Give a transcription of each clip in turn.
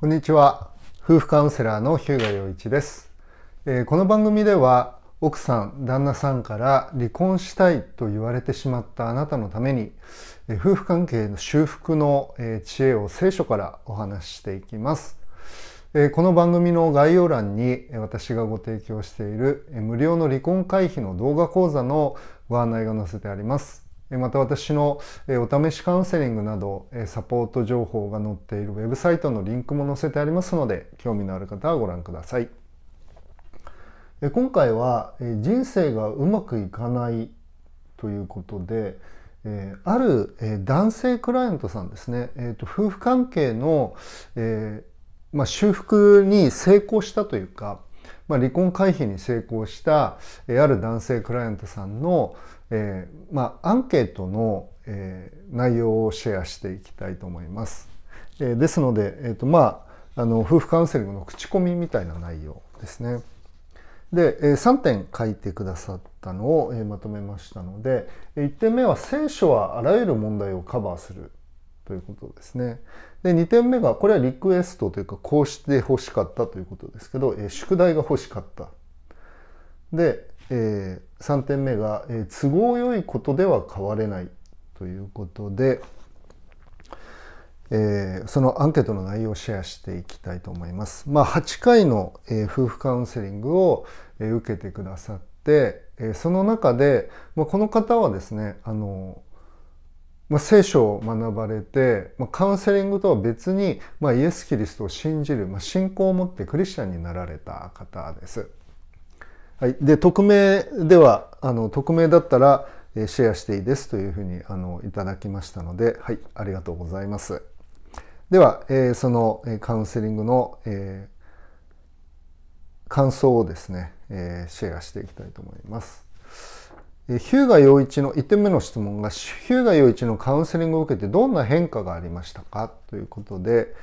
こんにちは。夫婦カウンセラーの日向洋一です、えー、この番組では奥さん旦那さんから離婚したいと言われてしまったあなたのために、えー、夫婦関係の修復の、えー、知恵を聖書からお話ししていきます、えこの番組の概要欄に私がご提供している無料の離婚回避の動画講座のご案内が載せてあります。また私のお試しカウンセリングなどサポート情報が載っているウェブサイトのリンクも載せてありますので興味のある方はご覧ください。今回は人生がうまくいかないということである男性クライアントさんですね。夫婦関係の修復に成功したというかまあ離婚回避に成功したある男性クライアントさんのえー、まあ、アンケートの、えー、内容をシェアしていきたいと思います。えー、ですので、えーとまあ、あの夫婦カウンセリングの口コミみたいな内容ですね。で、えー、3点書いてくださったのを、え、まとめましたので1点目は聖書はあらゆる問題をカバーするということですね。で2点目がこれはリクエストというかこうして欲しかったということですけど、えー、宿題が欲しかった。でえー、3点目が、えー、都合よいことでは変われないということで、えー、そのアンケートの内容をシェアしていきたいと思います。まあ、8回の、えー、夫婦カウンセリングを、えー、受けてくださって、えー、その中で、まあ、この方はですねあの、まあ、聖書を学ばれて、まあ、カウンセリングとは別に、まあ、イエス・キリストを信じる、まあ、信仰を持ってクリスチャンになられた方です。はい、で匿名ではあの匿名だったらシェアしていいですというふうにあのいただきましたので、はい、ありがとうございます。では、えー、そのカウンセリングの、えー、感想をですね、えー、シェアしていきたいと思います。ヒューガ陽一の1点目の質問がヒューガ陽一のカウンセリングを受けてどんな変化がありましたか？ということで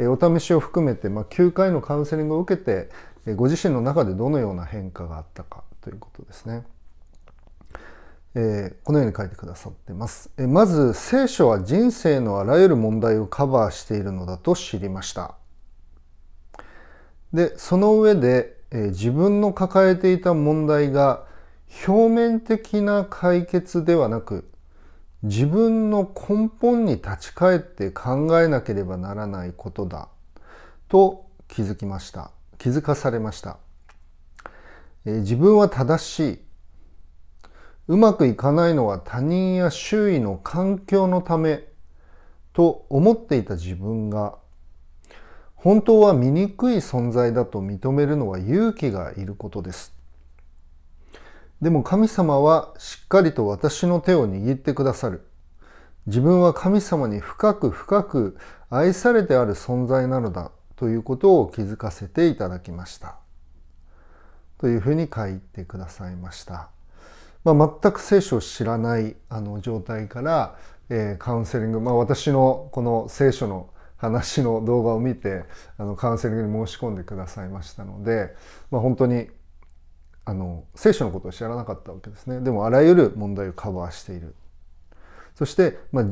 お試しを含めて、まあ、9回のカウンセリングを受けてご自身の中でどのような変化があったか？ということですね。えー、このように書いてくださってます。えまず聖書は人生のあらゆる問題をカバーしているのだと知りました。でその上で、えー、自分の抱えていた問題が表面的な解決ではなく自分の根本に立ち返って考えなければならないことだと気づきました。気づかされました。え、自分は正しい。うまくいかないのは他人や周囲の環境のためと思っていた自分が本当は醜い存在だと認めるのは勇気がいることです。でも神様はしっかりと私の手を握ってくださる。自分は神様に深く深く愛されてある存在なのだということを気づかせていただきました。というふうに書いてくださいました。まあ、全く聖書を知らないあの状態から、えー、カウンセリング、まあ、私のこの聖書の話の動画を見てあのカウンセリングに申し込んでくださいましたので、まあ、本当にあの聖書のことを知らなかったわけですね。でもあらゆる問題をカバーしている。そして、まあ、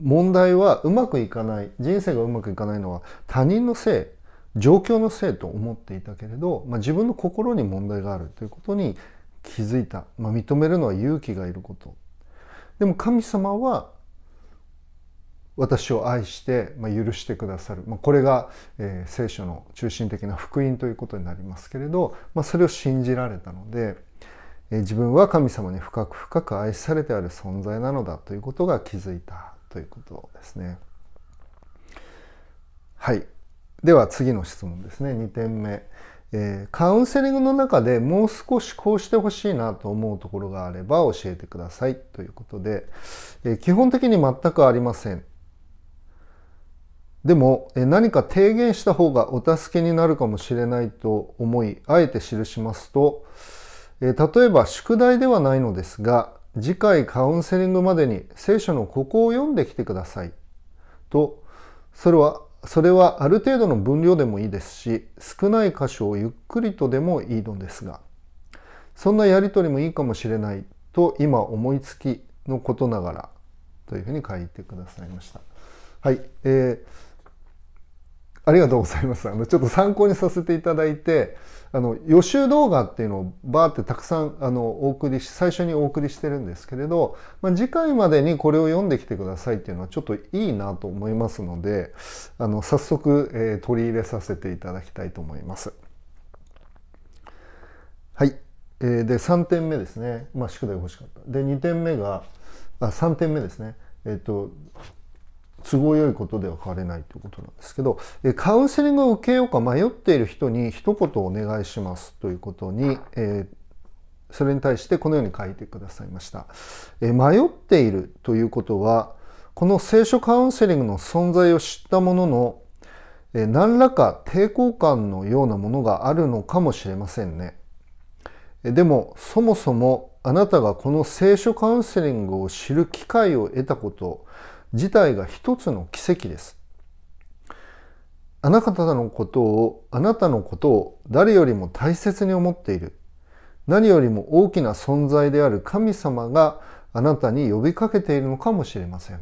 問題はうまくいかない人生がうまくいかないのは他人のせい状況のせいと思っていたけれど、まあ、自分の心に問題があるということに気づいた、まあ、認めるのは勇気がいること。でも神様は私を愛して、ま、許してくださる、ま、これが、え、聖書の中心的な福音ということになりますけれど、ま、それを信じられたので、え、自分は神様に深く深く愛されてある存在なのだということが気づいたということですね。はい。では次の質問ですね。2点目。えー、カウンセリングの中でもう少しこうしてほしいなと思うところがあれば教えてくださいということで、えー、基本的に全くありません。でも何か提言した方がお助けになるかもしれないと思いあえて記しますと例えば宿題ではないのですが次回カウンセリングまでに聖書のここを読んできてくださいとそれはそれはある程度の分量でもいいですし少ない箇所をゆっくりとでもいいのですがそんなやり取りもいいかもしれないと今思いつきのことながらというふうに書いてくださいました。はい、えーありがとうございます。あの、ちょっと参考にさせていただいて、あの、予習動画っていうのをバーってたくさん、あの、お送りし、最初にお送りしてるんですけれど、まあ、次回までにこれを読んできてくださいっていうのはちょっといいなと思いますので、あの、早速、えー、取り入れさせていただきたいと思います。はい。えー、で、3点目ですね。まあ、宿題欲しかった。で、2点目が、あ、3点目ですね。えっ、ー、と、都合よいことでは変われないということなんですけど、カウンセリングを受けようか迷っている人に一言お願いしますということに、えー、それに対してこのように書いてくださいました。え迷っているということは、この聖書カウンセリングの存在を知ったものの、え何らか抵抗感のようなものがあるのかもしれませんね。でも、そもそもあなたがこの聖書カウンセリングを知る機会を得たこと、自体が一つの奇跡です。あなたのことを、あなたのことを誰よりも大切に思っている。何よりも大きな存在である神様があなたに呼びかけているのかもしれません。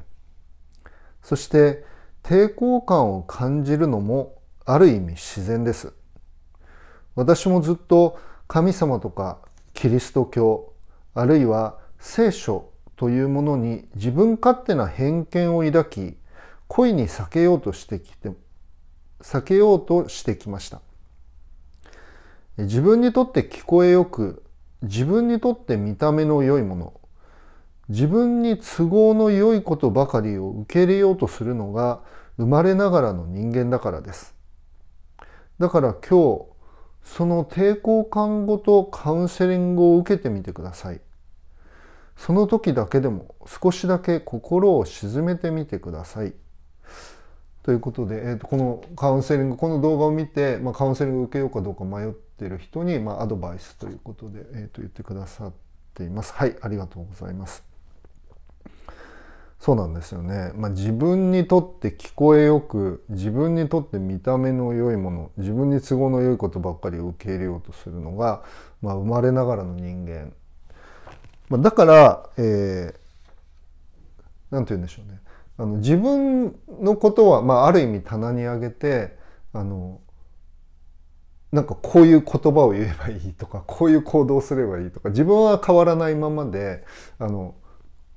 そして抵抗感を感じるのもある意味自然です。私もずっと神様とかキリスト教あるいは聖書というものに自分勝手な偏見を抱き恋に避けようとしてきて避けようとしてきました。自分にとって聞こえよく自分にとって見た目の良いもの自分に都合の良いことばかりを受け入れようとするのが生まれながらの人間だからです。だから今日その抵抗感ごとカウンセリングを受けてみてください。その時だけでも少しだけ心を沈めてみてください。ということで、えー、とこのカウンセリングこの動画を見て、まあ、カウンセリングを受けようかどうか迷ってる人に、まあ、アドバイスということで、えー、と言ってくださっています。はいありがとうございます。そうなんですよね。まあ、自分にとって聞こえよく自分にとって見た目の良いもの自分に都合の良いことばっかりを受け入れようとするのが、まあ、生まれながらの人間まあ、だから、えー、なんて言うんでしょうね。あの自分のことは、まあ、ある意味棚に上げて、あの、なんかこういう言葉を言えばいいとか、こういう行動をすればいいとか、自分は変わらないままで、あの、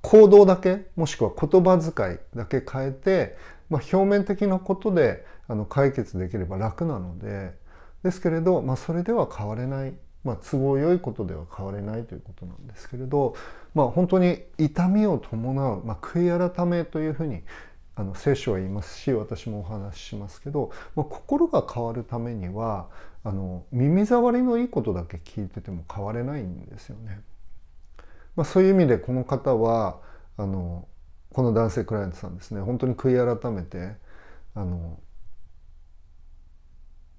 行動だけ、もしくは言葉遣いだけ変えて、まあ、表面的なことであの解決できれば楽なので、ですけれど、まあ、それでは変われないまあ、都合良いことでは変われないということなんですけれど、まあ、本当に痛みを伴う、まあ、悔い改めというふうにあの聖書は言いますし私もお話ししますけど、まあ、心が変わるためにはあの耳障りのいいことだけ聞いてても変われないんですよね。まあ、そういう意味でこの方はあのこの男性クライアントさんですね本当に悔い改めてあの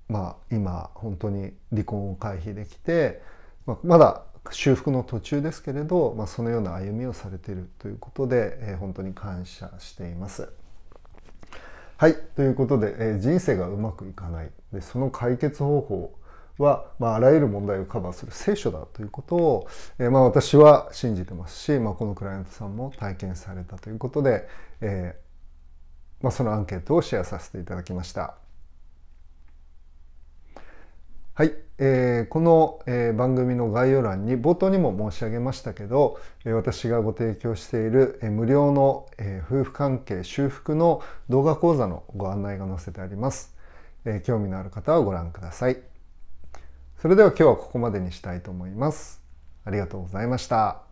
まあ、今本当に離婚を回避できて、まあ、まだ修復の途中ですけれど、まあ、そのような歩みをされているということで、えー、本当に感謝しています。はい。ということで、えー、人生がうまくいかない。で、その解決方法は、まあ、あらゆる問題をカバーする聖書だということを、えー、まあ、私は信じてますし、まあ、このクライアントさんも体験されたということで、えーまあ、そのアンケートをシェアさせていただきました。はい、えー、この、えー、番組の概要欄に冒頭にも申し上げましたけど、えー、私がご提供している、えー、無料の、えー、夫婦関係修復の動画講座のご案内が載せてあります、えー、興味のある方はご覧ください。それでは今日はここまでにしたいと思います。ありがとうございました。